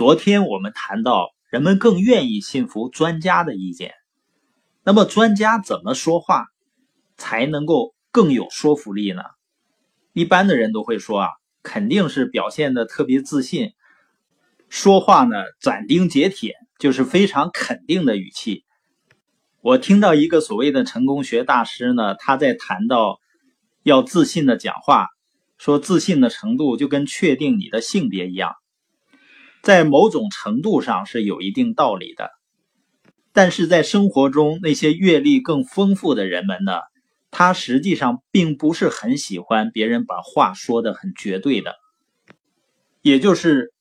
昨天我们谈到，人们更愿意信服专家的意见。那么，专家怎么说话才能够更有说服力呢？一般的人都会说啊，肯定是表现的特别自信，说话呢斩钉截铁，就是非常肯定的语气。我听到一个所谓的成功学大师呢，他在谈到要自信的讲话，说自信的程度就跟确定你的性别一样。在某种程度上是有一定道理的，但是在生活中，那些阅历更丰富的人们呢，他实际上并不是很喜欢别人把话说的很绝对的。也就是，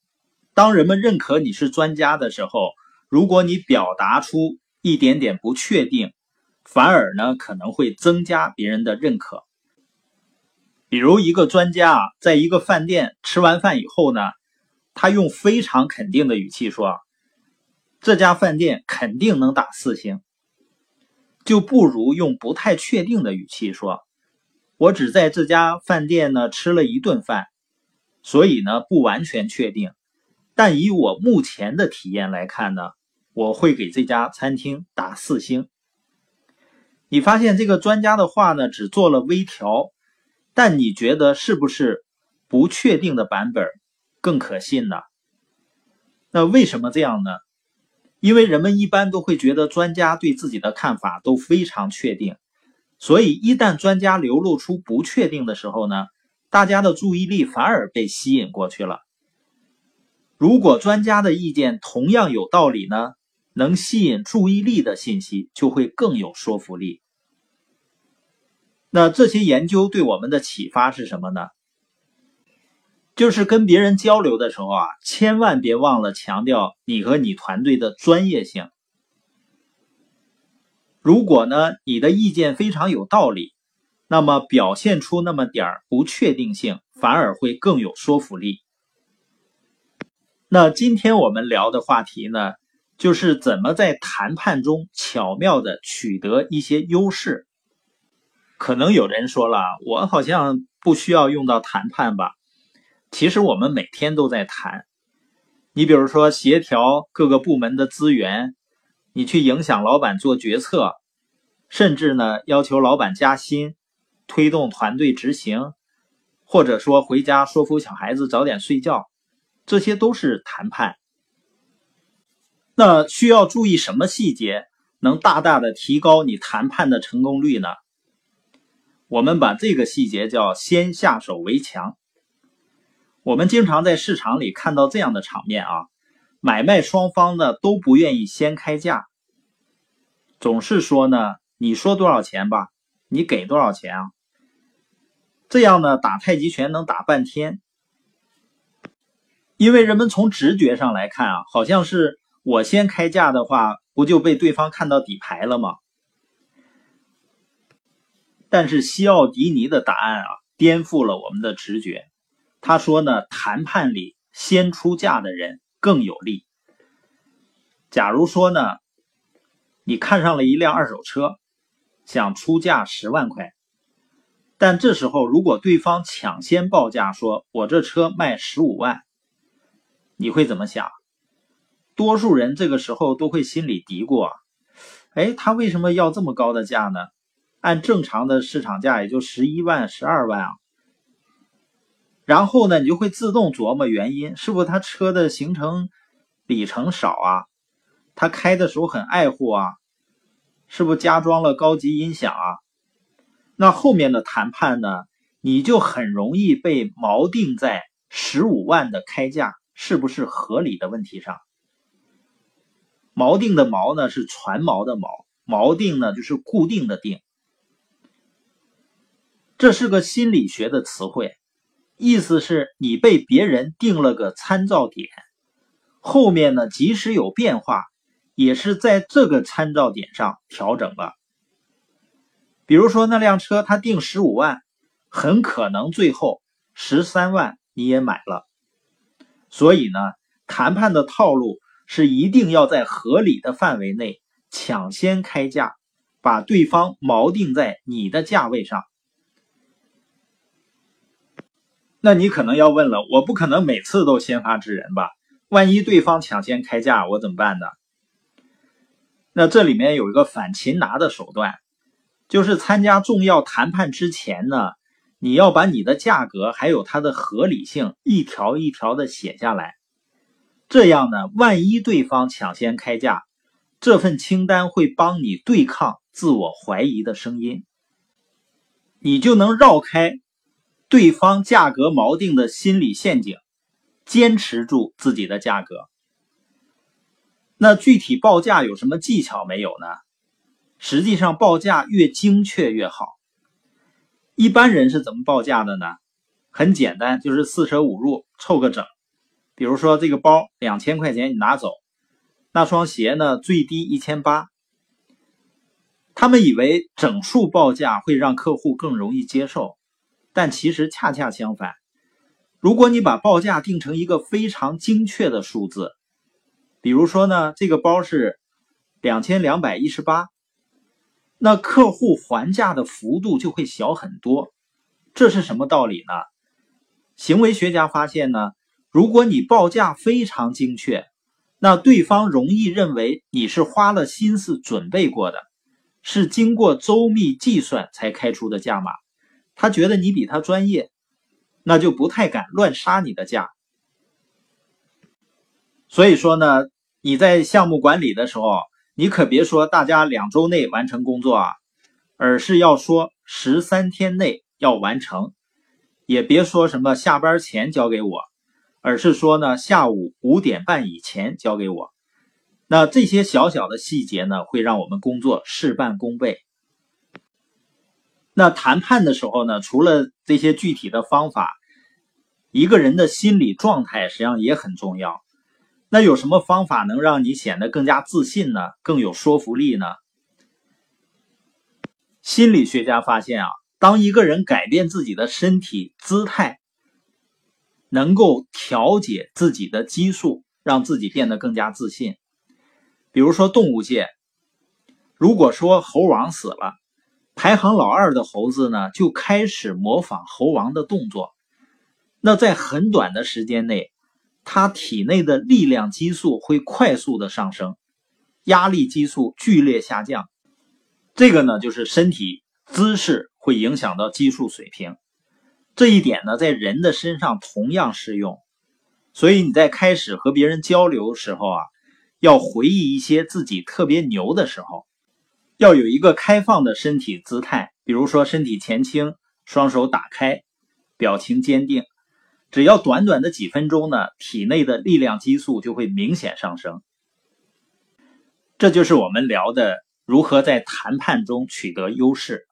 当人们认可你是专家的时候，如果你表达出一点点不确定，反而呢可能会增加别人的认可。比如一个专家啊，在一个饭店吃完饭以后呢。他用非常肯定的语气说：“这家饭店肯定能打四星。”就不如用不太确定的语气说：“我只在这家饭店呢吃了一顿饭，所以呢不完全确定。但以我目前的体验来看呢，我会给这家餐厅打四星。”你发现这个专家的话呢只做了微调，但你觉得是不是不确定的版本？更可信呢？那为什么这样呢？因为人们一般都会觉得专家对自己的看法都非常确定，所以一旦专家流露出不确定的时候呢，大家的注意力反而被吸引过去了。如果专家的意见同样有道理呢，能吸引注意力的信息就会更有说服力。那这些研究对我们的启发是什么呢？就是跟别人交流的时候啊，千万别忘了强调你和你团队的专业性。如果呢，你的意见非常有道理，那么表现出那么点儿不确定性，反而会更有说服力。那今天我们聊的话题呢，就是怎么在谈判中巧妙的取得一些优势。可能有人说了，我好像不需要用到谈判吧？其实我们每天都在谈，你比如说协调各个部门的资源，你去影响老板做决策，甚至呢要求老板加薪，推动团队执行，或者说回家说服小孩子早点睡觉，这些都是谈判。那需要注意什么细节，能大大的提高你谈判的成功率呢？我们把这个细节叫先下手为强。我们经常在市场里看到这样的场面啊，买卖双方呢都不愿意先开价，总是说呢，你说多少钱吧，你给多少钱啊？这样呢打太极拳能打半天，因为人们从直觉上来看啊，好像是我先开价的话，不就被对方看到底牌了吗？但是西奥迪尼的答案啊，颠覆了我们的直觉。他说呢，谈判里先出价的人更有利。假如说呢，你看上了一辆二手车，想出价十万块，但这时候如果对方抢先报价说“我这车卖十五万”，你会怎么想？多数人这个时候都会心里嘀咕啊：“哎，他为什么要这么高的价呢？按正常的市场价也就十一万、十二万啊。”然后呢，你就会自动琢磨原因，是不是他车的行程里程少啊？他开的时候很爱护啊？是不是加装了高级音响啊？那后面的谈判呢，你就很容易被锚定在十五万的开价是不是合理的问题上。锚定的锚呢是船锚的锚，锚定呢就是固定的定，这是个心理学的词汇。意思是你被别人定了个参照点，后面呢即使有变化，也是在这个参照点上调整了。比如说那辆车他定十五万，很可能最后十三万你也买了。所以呢，谈判的套路是一定要在合理的范围内抢先开价，把对方锚定在你的价位上。那你可能要问了，我不可能每次都先发制人吧？万一对方抢先开价，我怎么办呢？那这里面有一个反擒拿的手段，就是参加重要谈判之前呢，你要把你的价格还有它的合理性一条一条的写下来。这样呢，万一对方抢先开价，这份清单会帮你对抗自我怀疑的声音，你就能绕开对方价格锚定的心理陷阱，坚持住自己的价格。那具体报价有什么技巧没有呢？实际上，报价越精确越好。一般人是怎么报价的呢？很简单，就是四舍五入凑个整。比如说，这个包两千块钱你拿走，那双鞋呢最低一千八。他们以为整数报价会让客户更容易接受，但其实恰恰相反。如果你把报价定成一个非常精确的数字，比如说呢，这个包是两千两百一十八，那客户还价的幅度就会小很多。这是什么道理呢？行为学家发现呢。如果你报价非常精确，那对方容易认为你是花了心思准备过的，是经过周密计算才开出的价码。他觉得你比他专业，那就不太敢乱杀你的价。所以说呢，你在项目管理的时候，你可别说大家两周内完成工作啊，而是要说十三天内要完成，也别说什么下班前交给我。而是说呢，下午五点半以前交给我。那这些小小的细节呢，会让我们工作事半功倍。那谈判的时候呢，除了这些具体的方法，一个人的心理状态实际上也很重要。那有什么方法能让你显得更加自信呢？更有说服力呢？心理学家发现啊，当一个人改变自己的身体姿态。能够调节自己的激素，让自己变得更加自信。比如说动物界，如果说猴王死了，排行老二的猴子呢就开始模仿猴王的动作，那在很短的时间内，他体内的力量激素会快速的上升，压力激素剧烈下降。这个呢就是身体姿势会影响到激素水平。这一点呢，在人的身上同样适用，所以你在开始和别人交流时候啊，要回忆一些自己特别牛的时候，要有一个开放的身体姿态，比如说身体前倾，双手打开，表情坚定。只要短短的几分钟呢，体内的力量激素就会明显上升。这就是我们聊的如何在谈判中取得优势。